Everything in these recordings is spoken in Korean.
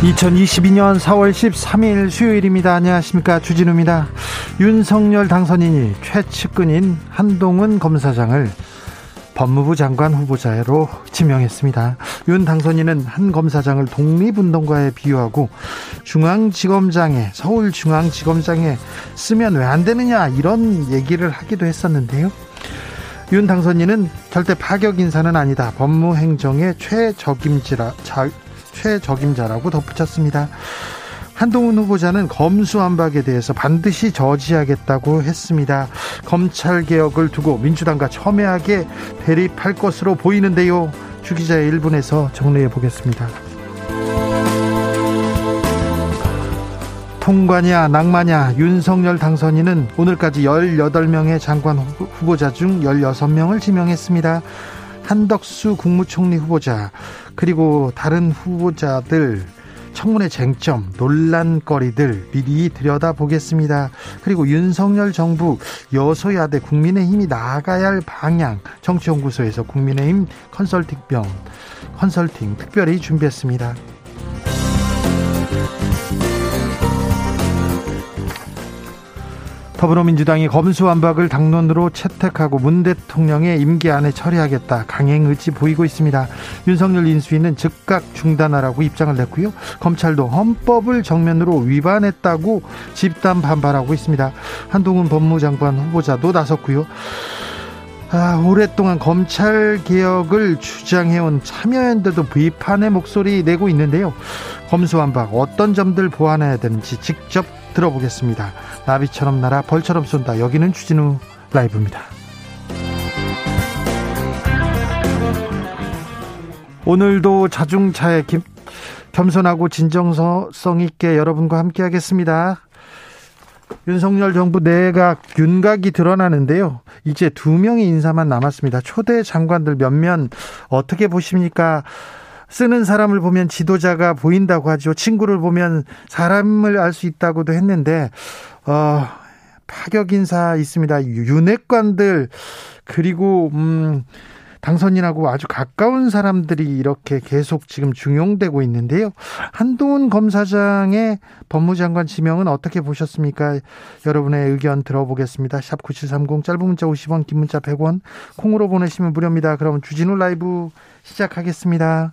2022년 4월 13일 수요일입니다. 안녕하십니까. 주진우입니다. 윤석열 당선인이 최측근인 한동훈 검사장을 법무부 장관 후보자로 지명했습니다. 윤 당선인은 한 검사장을 독립운동가에 비유하고 중앙지검장에 서울중앙지검장에 쓰면 왜 안 되느냐 이런 얘기를 하기도 했었는데요. 윤 당선인은 절대 파격 인사는 아니다. 법무행정의 최적임지라 자, 최적임자라고 덧붙였습니다. 한동훈 후보자는 검수안박에 대해서 반드시 저지하겠다고 했습니다. 검찰 개혁을 두고 민주당과 첨예하게 대립할 것으로 보이는데요. 주 기자의 1분에서 정리해 보겠습니다. 통과냐 낭마냐 윤석열 당선인은 오늘까지 18명의 장관 후보자 중 16명을 지명했습니다. 한덕수 국무총리 후보자 그리고 다른 후보자들 청문회 쟁점, 논란거리들 미리 들여다보겠습니다. 그리고 윤석열 정부 여소야대 국민의힘이 나아가야 할 방향 정치연구소에서 국민의힘 컨설팅병 컨설팅 특별히 준비했습니다. 더불어민주당이 검수완박을 당론으로 채택하고 문 대통령의 임기 안에 처리하겠다 강행 의지 보이고 있습니다. 윤석열 인수위는 즉각 중단하라고 입장을 냈고요. 검찰도 헌법을 정면으로 위반했다고 집단 반발하고 있습니다. 한동훈 법무장관 후보자도 나섰고요. 아, 오랫동안 검찰 개혁을 주장해온 참여연대도 비판의 목소리 내고 있는데요. 검수완박 어떤 점들 보완해야 되는지 직접 들어보겠습니다. 나비처럼 날아 벌처럼 쏜다. 여기는 주진우 라이브입니다. 오늘도 자중차에 김, 겸손하고 진정성 있게 여러분과 함께 하겠습니다. 윤석열 정부 내각 윤곽이 드러나는데요. 이제 두 명의 인사만 남았습니다. 초대 장관들 몇몇 어떻게 보십니까? 쓰는 사람을 보면 지도자가 보인다고 하죠. 친구를 보면 사람을 알 수 있다고도 했는데 어 파격 인사 있습니다. 윤핵관들 그리고 음 당선인하고 아주 가까운 사람들이 이렇게 계속 지금 중용되고 있는데요. 한동훈 검사장의 법무장관 지명은 어떻게 보셨습니까? 여러분의 의견 들어보겠습니다. 샵 9730 짧은 문자 50원 긴 문자 100원 콩으로 보내시면 무료입니다. 그럼 주진우 라이브 시작하겠습니다.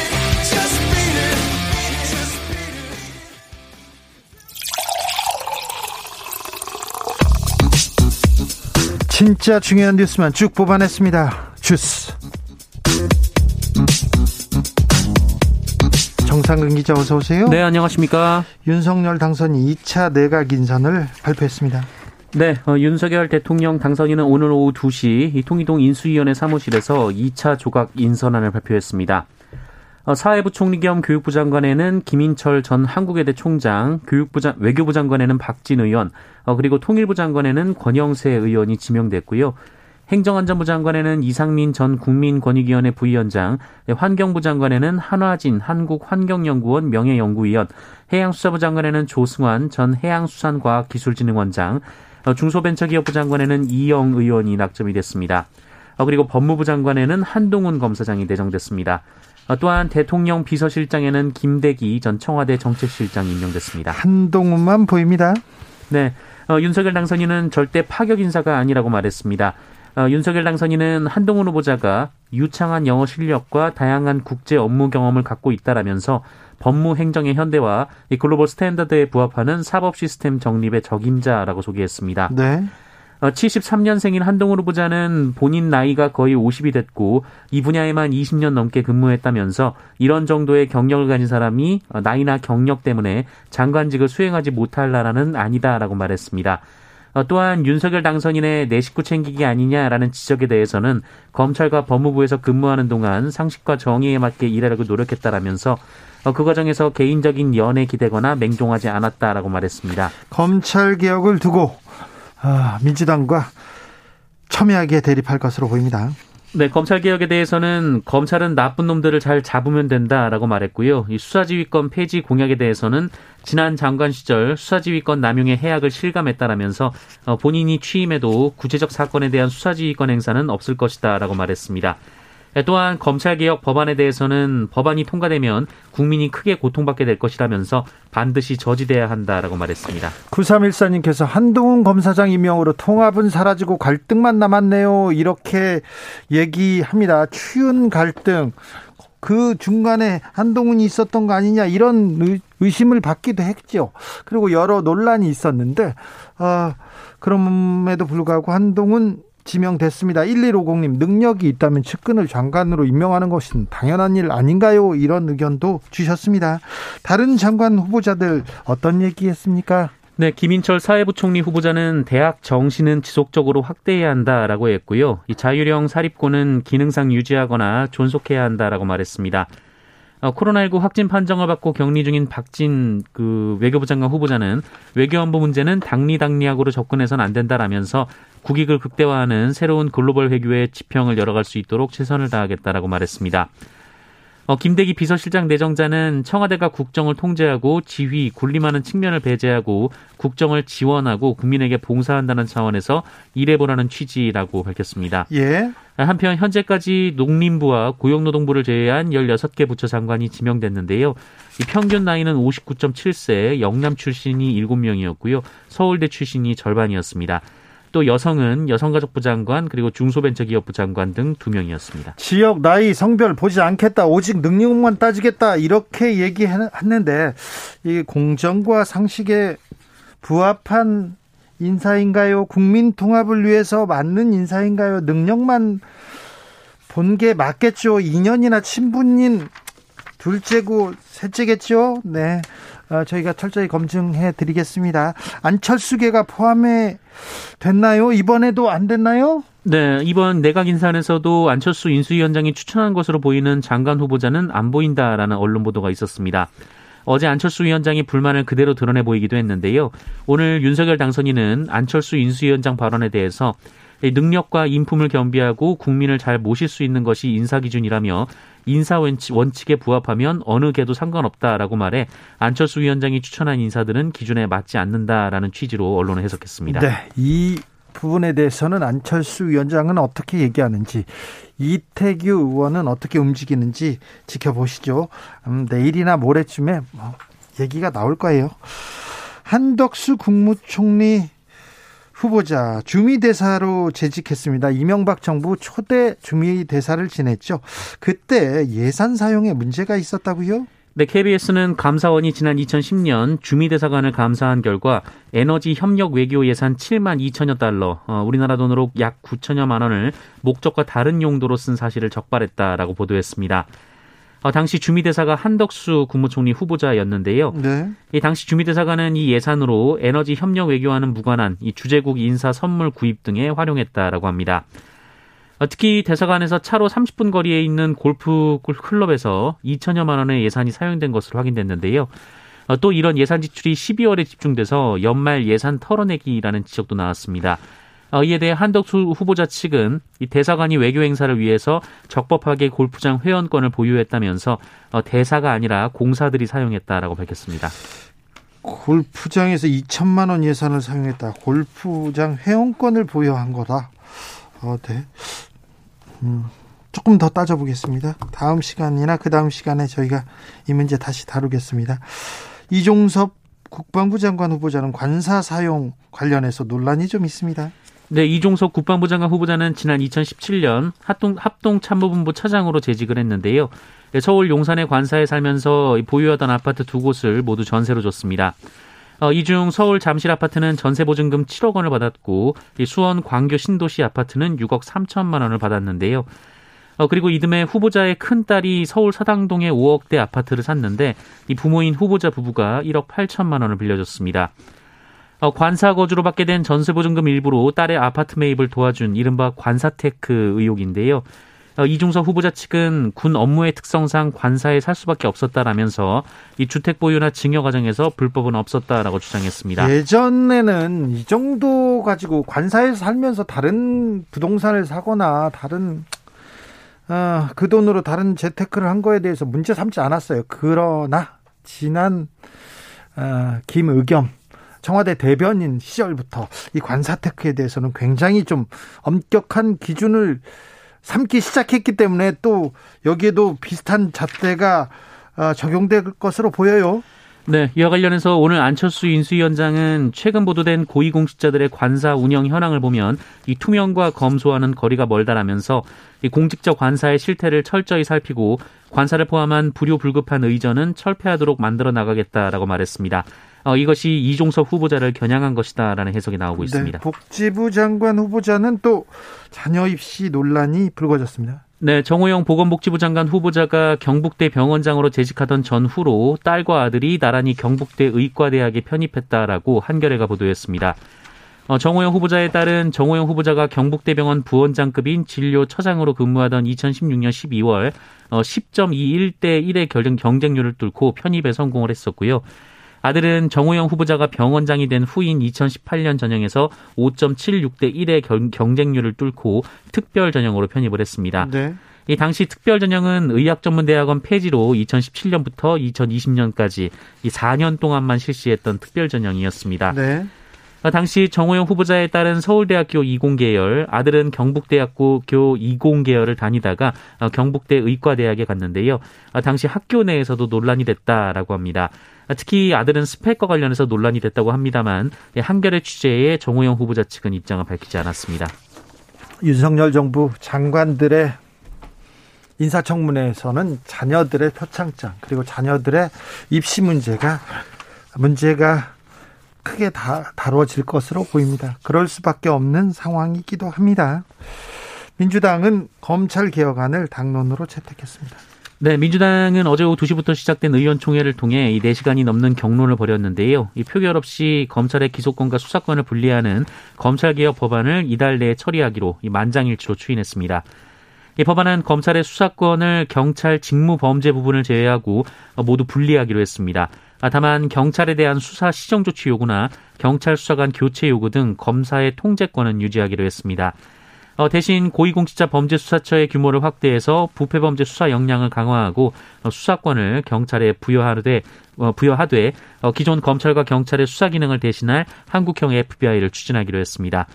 진짜 중요한 뉴스만 쭉 뽑아냈습니다. 주스. 정상근 기자 어서 오세요. 네, 안녕하십니까. 윤석열 당선이 2차 내각 인선을 발표했습니다. 네, 어, 윤석열 대통령 당선인은 오늘 오후 2시 이 통이동 인수위원회 사무실에서 2차 조각 인선안을 발표했습니다. 어, 사회부 총리 겸 교육부 장관에는 김인철 전 한국외대 총장, 교육부 장, 외교부 장관에는 박진 의원, 어, 그리고 통일부 장관에는 권영세 의원이 지명됐고요. 행정안전부 장관에는 이상민 전 국민권익위원회 부위원장, 네, 환경부 장관에는 한화진 한국환경연구원 명예연구위원, 해양수사부 장관에는 조승환 전 해양수산과학기술진흥원장, 어, 중소벤처기업부 장관에는 이영 의원이 낙점이 됐습니다. 그리고 법무부 장관에는 한동훈 검사장이 내정됐습니다. 어, 또한 대통령 비서실장에는 김대기 전 청와대 정책실장이 임명됐습니다. 한동훈만 보입니다. 네. 어, 윤석열 당선인은 절대 파격 인사가 아니라고 말했습니다. 어, 윤석열 당선인은 한동훈 후보자가 유창한 영어 실력과 다양한 국제 업무 경험을 갖고 있다라면서 법무 행정의 현대화, global standard에 부합하는 사법 시스템 정립의 적임자라고 소개했습니다. 네. 73년생인 어, 한동훈 후보자는 본인 나이가 거의 50이 됐고 이 분야에만 20년 넘게 근무했다면서 이런 정도의 경력을 가진 사람이 어, 나이나 경력 때문에 장관직을 수행하지 못할 나라는 아니다라고 말했습니다. 어, 또한 윤석열 당선인의 내 식구 챙기기 아니냐라는 지적에 대해서는 검찰과 법무부에서 근무하는 동안 상식과 정의에 맞게 일하려고 노력했다라면서 그 과정에서 개인적인 연에 기대거나 맹종하지 않았다라고 말했습니다. 검찰 개혁을 두고 아, 민주당과 첨예하게 대립할 것으로 보입니다. 네, 검찰 개혁에 대해서는 검찰은 나쁜 놈들을 잘 잡으면 된다라고 말했고요. 이 수사지휘권 폐지 공약에 대해서는 지난 장관 시절 수사지휘권 남용의 해악을 실감했다라면서 어, 본인이 취임해도 구체적 사건에 대한 수사지휘권 행사는 없을 것이다라고 말했습니다. 예, 또한 검찰 개혁 법안에 대해서는 법안이 통과되면 국민이 크게 고통받게 될 것이라면서 반드시 저지돼야 한다라고 말했습니다. 9314님께서 한동훈 검사장 임명으로 통합은 사라지고 갈등만 남았네요. 이렇게 얘기합니다. 추운 갈등. 그 중간에 한동훈이 있었던 거 아니냐 이런 의심을 받기도 했죠. 그리고 여러 논란이 있었는데 어, 그럼에도 불구하고 한동훈 지명됐습니다. 1150님, 능력이 있다면 측근을 장관으로 임명하는 것은 당연한 일 아닌가요? 이런 의견도 주셨습니다. 다른 장관 후보자들 어떤 얘기 했습니까? 네, 김인철 사회부총리 후보자는 대학 정시는 지속적으로 확대해야 한다라고 했고요. 이 자율형 사립고는 기능상 유지하거나 존속해야 한다라고 말했습니다. 어, 코로나19 확진 판정을 받고 격리 중인 박진 그 외교부 장관 후보자는 외교안보 문제는 당리당리학으로 접근해서는 안 된다라면서 국익을 극대화하는 새로운 글로벌 외교의 지평을 열어갈 수 있도록 최선을 다하겠다라고 말했습니다. 어, 김대기 비서실장 내정자는 청와대가 국정을 통제하고 지휘, 군림하는 측면을 배제하고 국정을 지원하고 국민에게 봉사한다는 차원에서 일해보라는 취지라고 밝혔습니다. 예. 한편 현재까지 농림부와 고용노동부를 제외한 16개 부처 장관이 지명됐는데요. 이 평균 나이는 59.7세, 영남 출신이 7명이었고요. 서울대 출신이 절반이었습니다. 또 여성은 여성가족부 장관 그리고 중소벤처기업부 장관 등 두 명이었습니다. 지역 나이 성별 보지 않겠다 오직 능력만 따지겠다 이렇게 얘기했는데 이 공정과 상식에 부합한 인사인가요? 국민 통합을 위해서 맞는 인사인가요? 능력만 본 게 맞겠죠. 2년이나 친분인 둘째고 셋째겠죠. 네. 어, 저희가 철저히 검증해 드리겠습니다. 안철수계가 포함해 됐나요? 이번에도 안 됐나요? 네, 이번 내각 인사에서도 안철수 인수위원장이 추천한 것으로 보이는 장관 후보자는 안 보인다라는 언론 보도가 있었습니다. 어제 안철수 위원장이 불만을 그대로 드러내 보이기도 했는데요. 오늘 윤석열 당선인은 안철수 인수위원장 발언에 대해서 능력과 인품을 겸비하고 국민을 잘 모실 수 있는 것이 인사 기준이라며 인사 원칙에 부합하면 어느 개도 상관없다라고 말해 안철수 위원장이 추천한 인사들은 기준에 맞지 않는다라는 취지로 언론을 해석했습니다. 네, 이 부분에 대해서는 안철수 위원장은 어떻게 얘기하는지 이태규 의원은 어떻게 움직이는지 지켜보시죠. 음, 내일이나 모레쯤에 뭐 얘기가 나올 거예요. 한덕수 국무총리 후보자 주미대사로 재직했습니다. 이명박 정부 초대 주미대사를 지냈죠. 그때 예산 사용에 문제가 있었다고요? 네, KBS는 감사원이 지난 2010년 주미대사관을 감사한 결과 에너지 협력 외교 예산 7만 2천여 달러, 어, 우리나라 돈으로 약 9천여만 원을 목적과 다른 용도로 쓴 사실을 적발했다라고 보도했습니다. 어, 당시 주미대사가 한덕수 국무총리 후보자였는데요. 네. 이 당시 주미대사관은 이 예산으로 에너지 협력 외교와는 무관한 이 주재국 인사 선물 구입 등에 활용했다라고 합니다. 어, 특히 대사관에서 차로 30분 거리에 있는 골프 클럽에서 2천여만 원의 예산이 사용된 것으로 확인됐는데요. 어, 또 이런 예산 지출이 12월에 집중돼서 연말 예산 털어내기라는 지적도 나왔습니다. 어, 이에 대해 한덕수 후보자 측은 이 대사관이 외교 행사를 위해서 적법하게 골프장 회원권을 보유했다면서 어, 대사가 아니라 공사들이 사용했다라고 밝혔습니다. 골프장에서 2천만 원 예산을 사용했다. 골프장 회원권을 보유한 거다. 어, 네. 음, 조금 더 따져보겠습니다. 다음 시간이나 그 다음 시간에 저희가 이 문제 다시 다루겠습니다. 이종섭 국방부 장관 후보자는 관사 사용 관련해서 논란이 좀 있습니다. 네, 이종석 국방부 장관 후보자는 지난 2017년 합동, 합동참모본부 차장으로 재직을 했는데요. 네, 서울 용산의 관사에 살면서 보유하던 아파트 두 곳을 모두 전세로 줬습니다. 어, 이중 서울 잠실 아파트는 전세 보증금 7억 원을 받았고 수원 광교 신도시 아파트는 6억 3천만 원을 받았는데요. 어, 그리고 이듬해 후보자의 큰 딸이 서울 서당동의 5억대 아파트를 샀는데 이 부모인 후보자 부부가 1억 8천만 원을 빌려줬습니다. 어, 관사 거주로 받게 된 전세 보증금 일부로 딸의 아파트 매입을 도와준 이른바 관사테크 의혹인데요. 어, 이중석 후보자 측은 군 업무의 특성상 관사에 살 수밖에 없었다라면서 이 주택 보유나 증여 과정에서 불법은 없었다라고 주장했습니다. 예전에는 이 정도 가지고 관사에 살면서 다른 부동산을 사거나 다른 어, 그 돈으로 다른 재테크를 한 거에 대해서 문제 삼지 않았어요. 그러나 지난 어, 김의겸 청와대 대변인 시절부터 이 관사 테크에 대해서는 굉장히 좀 엄격한 기준을 삼기 시작했기 때문에 또 여기에도 비슷한 잣대가 어, 적용될 것으로 보여요. 네, 이와 관련해서 오늘 안철수 인수위원장은 최근 보도된 고위공직자들의 관사 운영 현황을 보면 이 투명과 검소와는 거리가 멀다라면서 이 공직자 관사의 실태를 철저히 살피고 관사를 포함한 불효 불급한 의전은 철폐하도록 만들어 나가겠다라고 말했습니다. 어, 이것이 이종석 후보자를 겨냥한 것이다라는 해석이 나오고 네, 있습니다. 네, 복지부 장관 후보자는 또 자녀 입시 논란이 불거졌습니다. 네, 정호영 보건복지부 장관 후보자가 경북대 병원장으로 재직하던 전후로 딸과 아들이 나란히 경북대 의과대학에 편입했다라고 한겨레가 보도했습니다. 어, 정호영 후보자의 딸은 정호영 후보자가 경북대병원 부원장급인 진료처장으로 근무하던 2016년 12월 어, 10.21대 1의 경쟁률을 뚫고 편입에 성공을 했었고요. 아들은 정호영 후보자가 병원장이 된 후인 2018년 전형에서 5.76대 1의 경쟁률을 뚫고 특별 전형으로 편입을 했습니다. 네. 이 당시 특별 전형은 의학전문대학원 폐지로 2017년부터 2020년까지 이 4년 동안만 실시했던 특별 전형이었습니다. 네. 당시 정호영 후보자에 따른 서울대학교 이공계열, 아들은 경북대학교 이공계열을 다니다가 경북대 의과대학에 갔는데요. 당시 학교 내에서도 논란이 됐다라고 합니다. 특히 아들은 스펙과 관련해서 논란이 됐다고 합니다만 한겨레 취재에 정호영 후보자 측은 입장을 밝히지 않았습니다. 윤석열 정부 장관들의 인사청문회에서는 자녀들의 표창장 그리고 자녀들의 입시 문제가 문제가 크게 다, 다뤄질 것으로 보입니다. 그럴 수밖에 없는 상황이기도 합니다. 민주당은 검찰 개혁안을 당론으로 채택했습니다. 네, 민주당은 어제 오후 2시부터 시작된 의원총회를 통해 이 4시간이 넘는 경론을 벌였는데요. 이 표결 없이 검찰의 기소권과 수사권을 분리하는 검찰개혁 법안을 이달 내에 처리하기로 이 만장일치로 추인했습니다. 이 법안은 검찰의 수사권을 경찰 직무 범죄 부분을 제외하고 모두 분리하기로 했습니다. 아, 다만 경찰에 대한 수사 시정 조치 요구나 경찰 수사관 교체 요구 등 검사의 통제권은 유지하기로 했습니다. 어, 대신 고위공직자 범죄수사처의 규모를 확대해서 부패범죄 수사 역량을 강화하고 어, 수사권을 경찰에 부여하되 어, 부여하되 어, 기존 검찰과 경찰의 수사 기능을 대신할 한국형 FBI를 추진하기로 했습니다.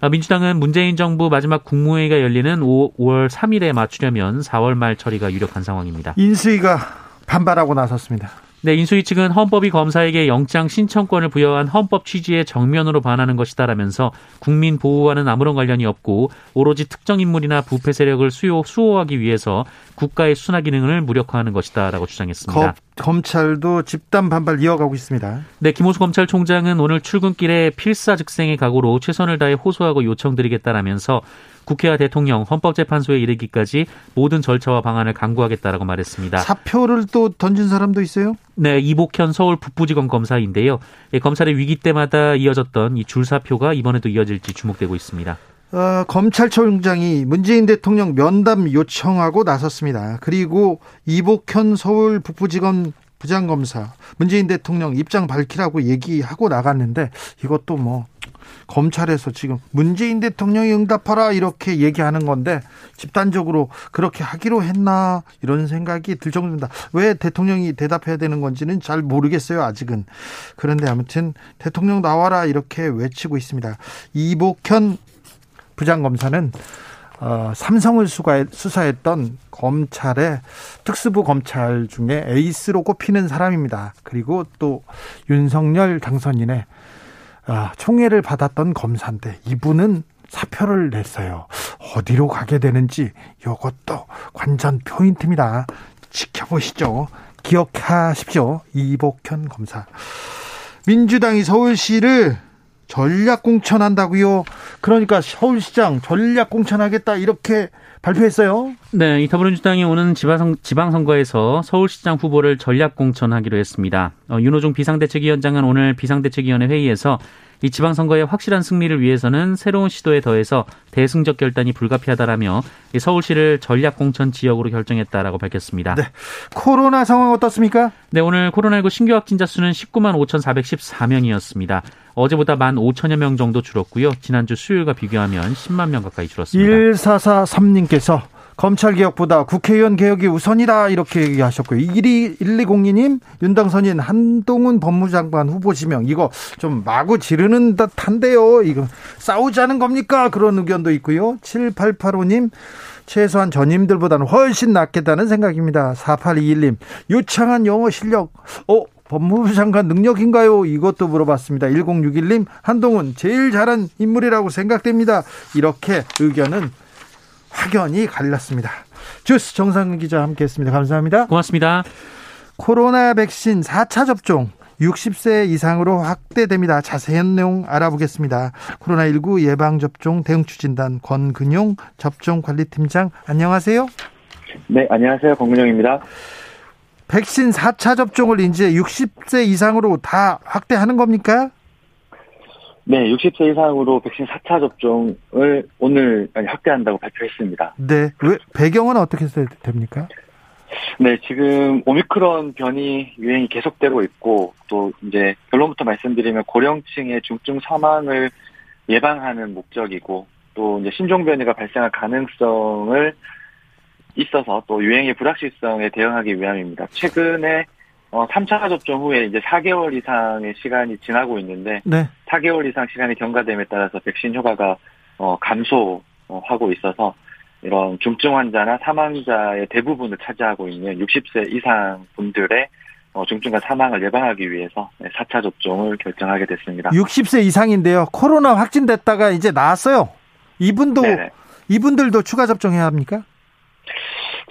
어, 민주당은 문재인 정부 마지막 국무회의가 열리는 5, 월 3일에 맞추려면 4월 말 처리가 유력한 상황입니다. 인수위가 반발하고 나섰습니다. 네, 인수위 측은 헌법이 검사에게 영장 신청권을 부여한 헌법 취지에 정면으로 반하는 것이다라면서 국민 보호와는 아무런 관련이 없고 오로지 특정 인물이나 부패 세력을 수요 수호하기 위해서 국가의 수나 기능을 무력화하는 것이다라고 주장했습니다. 검찰도 집단 반발 이어가고 있습니다. 네, 김호수 검찰총장은 오늘 출근길에 필사즉생의 각오로 최선을 다해 호소하고 요청드리겠다라면서 국회와 대통령, 헌법재판소에 이르기까지 모든 절차와 방안을 강구하겠다라고 말했습니다. 사표를 또 던진 사람도 있어요? 네, 이복현 서울 북부지검 검사인데요. 검찰의 위기 때마다 이어졌던 이 줄사표가 이번에도 이어질지 주목되고 있습니다. 어, 검찰총장이 문재인 대통령 면담 요청하고 나섰습니다. 그리고 이복현 서울 북부지검 부장검사 문재인 대통령 입장 밝히라고 얘기하고 나갔는데 이것도 뭐 검찰에서 지금 문재인 대통령이 응답하라 이렇게 얘기하는 건데 집단적으로 그렇게 하기로 했나 이런 생각이 들 정도입니다. 왜 대통령이 대답해야 되는 건지는 잘 모르겠어요 아직은. 그런데 아무튼 대통령 나와라 이렇게 외치고 있습니다. 이복현 부장검사는 어, 삼성을 수사했던 검찰의 특수부 검찰 중에 에이스로 꼽히는 사람입니다. 그리고 또 윤석열 당선인의 아, 총애를 받았던 검사인데 이분은 사표를 냈어요. 어디로 가게 되는지 이것도 관전 포인트입니다. 지켜보시죠. 기억하십시오. 이복현 검사. 민주당이 서울시를 전략 공천한다고요. 그러니까 서울시장 전략 공천하겠다 이렇게 발표했어요. 네, 이 더불어민주당이 오는 지방선, 지방선거에서 서울시장 후보를 전략 공천하기로 했습니다. 어, 윤호중 비상대책위원장은 오늘 비상대책위원회 회의에서 이 지방선거의 확실한 승리를 위해서는 새로운 시도에 더해서 대승적 결단이 불가피하다라며 서울시를 전략 공천 지역으로 결정했다라고 밝혔습니다. 네. 코로나 상황 어떻습니까? 네, 오늘 코로나19 신규 확진자 수는 19만 5,414명이었습니다. 어제보다 1만 5천여 명 정도 줄었고요. 지난주 수요일과 비교하면 10만 명 가까이 줄었습니다. 1443님께서 검찰 개혁보다 국회의원 개혁이 우선이다 이렇게 얘기하셨고요. 1202님 윤당선인 한동훈 법무장관 후보 지명 이거 좀 마구 지르는 듯한데요. 이거 싸우자는 겁니까? 그런 의견도 있고요. 7885님 최소한 전임들보다는 훨씬 낫겠다는 생각입니다. 4821님 유창한 영어 실력 어 법무부 장관 능력인가요? 이것도 물어봤습니다. 1061님 한동훈 제일 잘한 인물이라고 생각됩니다. 이렇게 의견은 확연히 갈렸습니다. 주스 정상 기자 함께 했습니다. 감사합니다. 고맙습니다. 코로나 백신 4차 접종 60세 이상으로 확대됩니다. 자세한 내용 알아보겠습니다. 코로나19 예방접종 대응추진단 권근용 접종관리팀장 안녕하세요. 네, 안녕하세요. 권근용입니다. 백신 4차 접종을 이제 60세 이상으로 다 확대하는 겁니까? 네, 60세 이상으로 백신 4차 접종을 오늘 확대한다고 발표했습니다. 네, 왜 배경은 어떻게 됩니까? 네, 지금 오미크론 변이 유행이 계속되고 있고 또 이제 결론부터 말씀드리면 고령층의 중증 사망을 예방하는 목적이고 또 이제 신종 변이가 발생할 가능성을 있어서 또 유행의 불확실성에 대응하기 위함입니다. 최근에 어, 3차 접종 후에 이제 4개월 이상의 시간이 지나고 있는데 네. 4개월 이상 시간이 경과됨에 따라서 백신 효과가 어, 감소하고 있어서 이런 중증 환자나 사망자의 대부분을 차지하고 있는 60세 이상 분들의 어, 중증과 사망을 예방하기 위해서 4차 접종을 결정하게 됐습니다. 60세 이상인데요. 코로나 확진됐다가 이제 나았어요. 이분도 네네. 이분들도 추가 접종해야 합니까?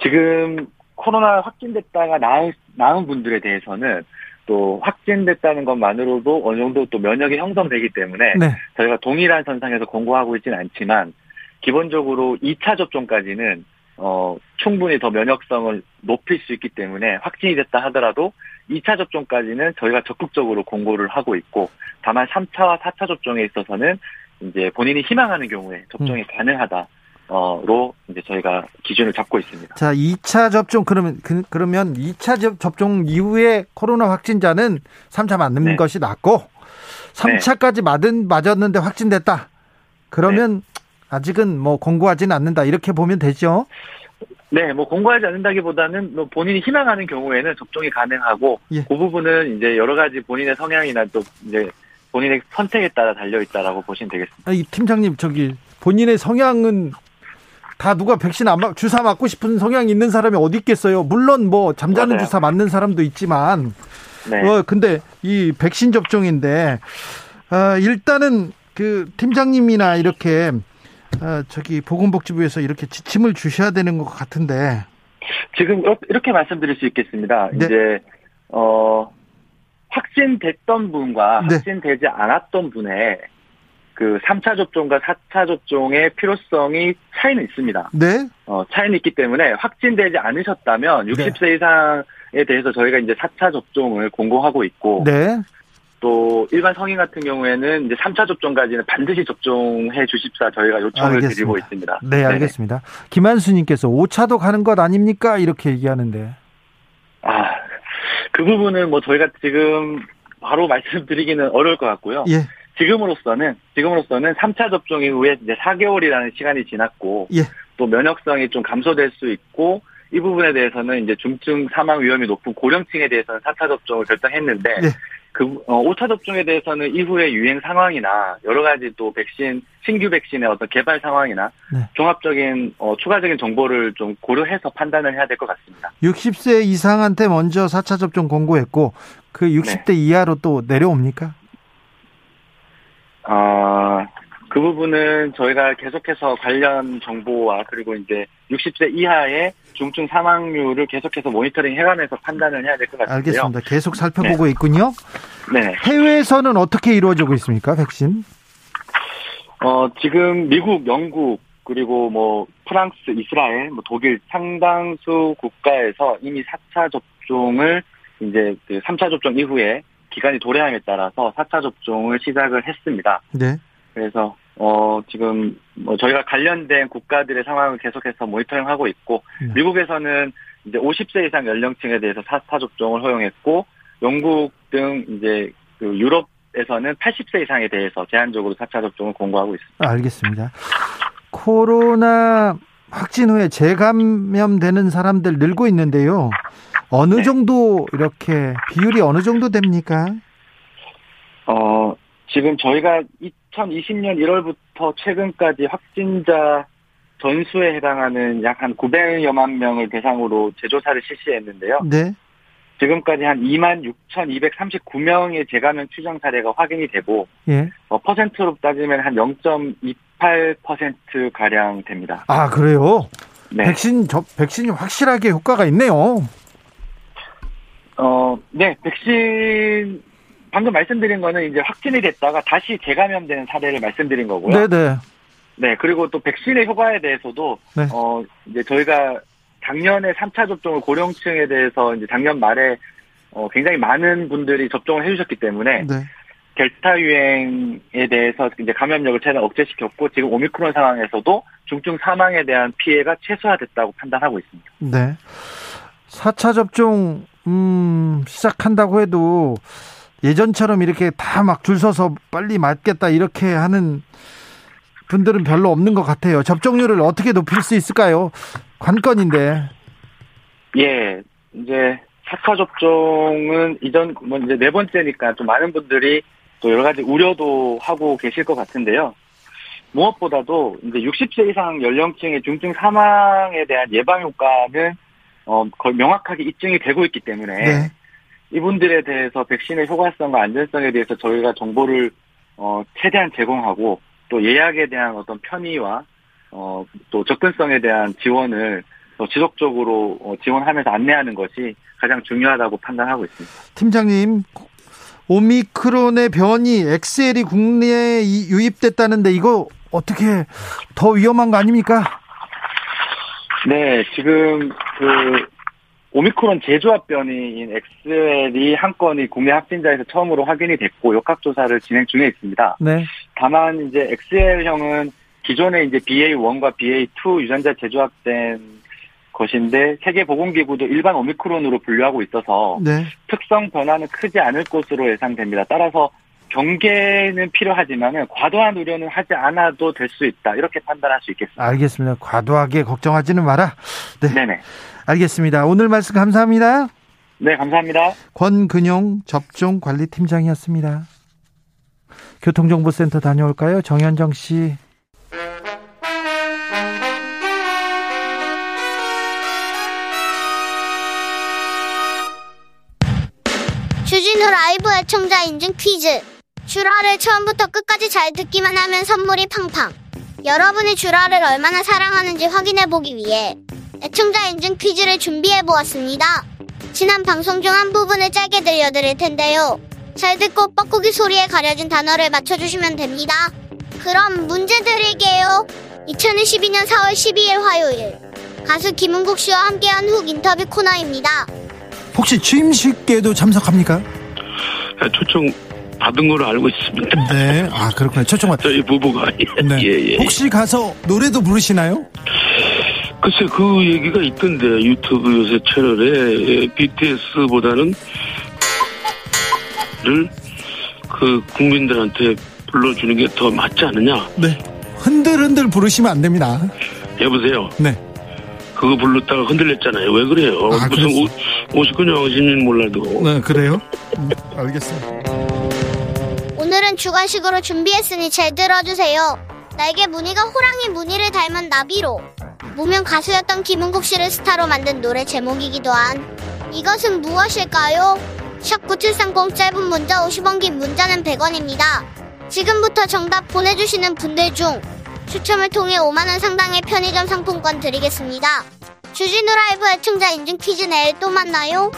지금 코로나 확진됐다가 나은, 나은 분들에 대해서는 또 확진됐다는 것만으로도 어느 정도 또 면역이 형성되기 때문에 네. 저희가 동일한 선상에서 공고하고 있지는 않지만 기본적으로 2차 접종까지는 어, 충분히 더 면역성을 높일 수 있기 때문에 확진이 됐다 하더라도 2차 접종까지는 저희가 적극적으로 공고를 하고 있고 다만 3차와 4차 접종에 있어서는 이제 본인이 희망하는 경우에 접종이 음. 가능하다. 어로 이제 저희가 기준을 잡고 있습니다. 자, 2차 접종 그러면 그, 러면 2차 접종 이후에 코로나 확진자는 3차 맞는 네. 것이 낫고 3차까지 맞은 맞았는데 확진됐다. 그러면 네. 아직은 뭐 공고하지는 않는다. 이렇게 보면 되죠. 네, 뭐 공고하지 않는다기보다는 뭐 본인이 희망하는 경우에는 접종이 가능하고 예. 그 부분은 이제 여러 가지 본인의 성향이나 또 이제 본인의 선택에 따라 달려 있다라고 보시면 되겠습니다. 아, 이 팀장님 저기 본인의 성향은 다 누가 백신 안 맞, 주사 맞고 싶은 성향이 있는 사람이 어디 있겠어요. 물론 뭐 잠자는 맞아요. 주사 맞는 사람도 있지만, 네. 어, 근데 이 백신 접종인데, 어, 일단은 그 팀장님이나 이렇게, 어, 저기 보건복지부에서 이렇게 지침을 주셔야 되는 것 같은데. 지금 이렇게 말씀드릴 수 있겠습니다. 네. 이제, 어, 확진됐던 분과 네. 확진되지 않았던 분의 그 3차 접종과 4차 접종의 필요성이 차이는 있습니다. 네. 어, 차이는 있기 때문에 확진되지 않으셨다면 60세 네. 이상에 대해서 저희가 이제 4차 접종을 공고하고 있고 네. 또 일반 성인 같은 경우에는 이제 3차 접종까지는 반드시 접종해 주십사 저희가 요청을 알겠습니다. 드리고 있습니다. 네, 알겠습니다. 네. 김한수 님께서 5차도 가는 것 아닙니까? 이렇게 얘기하는데. 아, 그 부분은 뭐 저희가 지금 바로 말씀드리기는 어려울 것 같고요. 예. 지금으로서는 지금으로서는 3차 접종 이 후에 이제 4개월이라는 시간이 지났고 예. 또 면역성이 좀 감소될 수 있고 이 부분에 대해서는 이제 중증 사망 위험이 높은 고령층에 대해서는 4차 접종을 결정했는데 예. 그 어, 5차 접종에 대해서는 이후에 유행 상황이나 여러 가지 또 백신 신규 백신의 어떤 개발 상황이나 네. 종합적인 어, 추가적인 정보를 좀 고려해서 판단을 해야 될 것 같습니다. 60세 이상한테 먼저 4차 접종 공고했고 그 60대 네. 이하로 또 내려옵니까? 아, 그 부분은 저희가 계속해서 관련 정보와 그리고 이제 60세 이하의 중증 사망률을 계속해서 모니터링 해가면서 판단을 해야 될 것 같은데요. 알겠습니다. 계속 살펴보고 네. 있군요. 네. 해외에서는 어떻게 이루어지고 있습니까, 백신? 어, 지금 미국, 영국, 그리고 뭐 프랑스, 이스라엘, 뭐 독일 상당수 국가에서 이미 4차 접종을 이제 그 3차 접종 이후에 기간이 도래함에 따라서 4차 접종을 시작을 했습니다. 네. 그래서 어 지금 뭐 저희가 관련된 국가들의 상황을 계속해서 모니터링하고 있고 네. 미국에서는 이제 50세 이상 연령층에 대해서 4차 접종을 허용했고 영국 등 이제 그 유럽에서는 80세 이상에 대해서 제한적으로 4차 접종을 공고하고 있습니다. 알겠습니다. 코로나 확진 후에 재감염되는 사람들 늘고 있는데요. 어느 네. 정도 이렇게 비율이 어느 정도 됩니까? 어, 지금 저희가 2020년 1월부터 최근까지 확진자 전수에 해당하는 약 한 900여만 명을 대상으로 재조사를 실시했는데요. 네. 지금까지 한 2만 6,239명의 재감염 추정 사례가 확인이 되고, 예. 어, 퍼센트로 따지면 한 0.28% 가량 됩니다. 아 그래요? 네. 백신 저 백신이 확실하게 효과가 있네요. 어, 네, 백신 방금 말씀드린 거는 이제 확진이 됐다가 다시 재감염되는 사례를 말씀드린 거고요. 네네. 네. 네, 그리고 또 백신의 효과에 대해서도 네. 어 이제 저희가 작년에 3차 접종을 고령층에 대해서 이제 작년 말에 어 굉장히 많은 분들이 접종을 해 주셨기 때문에 네. 델타 유행에 대해서 이제 감염력을 최대한 억제시켰고 지금 오미크론 상황에서도 중증 사망에 대한 피해가 최소화됐다고 판단하고 있습니다. 네. 4차 접종 음, 시작한다고 해도 예전처럼 이렇게 다 막 줄 서서 빨리 맞겠다 이렇게 하는 분들은 별로 없는 것 같아요. 접종률을 어떻게 높일 수 있을까요? 관건인데. 예, 이제 4차 접종은 이전 뭐 이제 네 번째니까 좀 많은 분들이 또 여러 가지 우려도 하고 계실 것 같은데요. 무엇보다도 이제 60세 이상 연령층의 중증 사망에 대한 예방 효과는 어, 거의 명확하게 입증이 되고 있기 때문에 네. 이분들에 대해서 백신의 효과성과 안전성에 대해서 저희가 정보를 어, 최대한 제공하고 또 예약에 대한 어떤 편의와 어, 또 접근성에 대한 지원을 더 지속적으로 어, 지원하면서 안내하는 것이 가장 중요하다고 판단하고 있습니다. 팀장님, 오미크론의 변이 XL이 국내에 유입됐다는데 이거 어떻게 더 위험한 거 아닙니까? 네, 지금 그 오미크론 제조합 변이인 XL이 한 건이 국내 확진자에서 처음으로 확인이 됐고 역학 조사를 진행 중에 있습니다. 네. 다만 이제 XL형은 기존에 이제 BA1과 BA2 유전자 재조합된 것인데 세계보건기구도 일반 오미크론으로 분류하고 있어서 네. 특성 변화는 크지 않을 것으로 예상됩니다. 따라서 경계는 필요하지만 과도한 우려는 하지 않아도 될 수 있다. 이렇게 판단할 수 있겠습니다. 알겠습니다. 과도하게 걱정하지는 마라. 네. 네네. 알겠습니다. 오늘 말씀 감사합니다. 네, 감사합니다. 권근용 접종관리팀장이었습니다. 교통정보센터 다녀올까요? 정현정 씨. 주진우 라이브 애청자 인증 퀴즈. 주라를 처음부터 끝까지 잘 듣기만 하면 선물이 팡팡. 여러분이 주라를 얼마나 사랑하는지 확인해보기 위해 애청자 인증 퀴즈를 준비해보았습니다. 지난 방송 중 한 부분을 짧게 들려드릴 텐데요. 잘 듣고 뻐꾸기 소리에 가려진 단어를 맞춰주시면 됩니다. 그럼 문제 드릴게요. 2022년 4월 12일 화요일 가수 김은국 씨와 함께한 훅 인터뷰 코너입니다. 혹시 취임식에도 참석합니까? 아, 초청 받은 걸로 알고 있습니다. 네, 아 그렇군요. 초청 받. 저희 부부가 네. 예, 예. 혹시 가서 노래도 부르시나요? 글쎄 그 얘기가 있던데 유튜브 요새 채널에 BTS보다는 를그 국민들한테 불러주는 게 더 맞지 않느냐? 네. 흔들흔들 부르시면 안 됩니다. 여보세요. 네. 그거 불렀다가 흔들렸잖아요. 왜 그래요? 아, 무슨 오, 59년 신인 몰라도. 네, 그래요? 음, 알겠습니다. 오늘은 주관식으로 준비했으니 잘 들어주세요. 날개 무늬가 호랑이 무늬를 닮은 나비로 무명 가수였던 김은국 씨를 스타로 만든 노래 제목이기도 한 이것은 무엇일까요? 샵9730 짧은 문자 50원 긴 문자는 100원입니다. 지금부터 정답 보내주시는 분들 중 추첨을 통해 5만원 상당의 편의점 상품권 드리겠습니다. 주진우 라이브 애청자 인증 퀴즈 내일 또 만나요.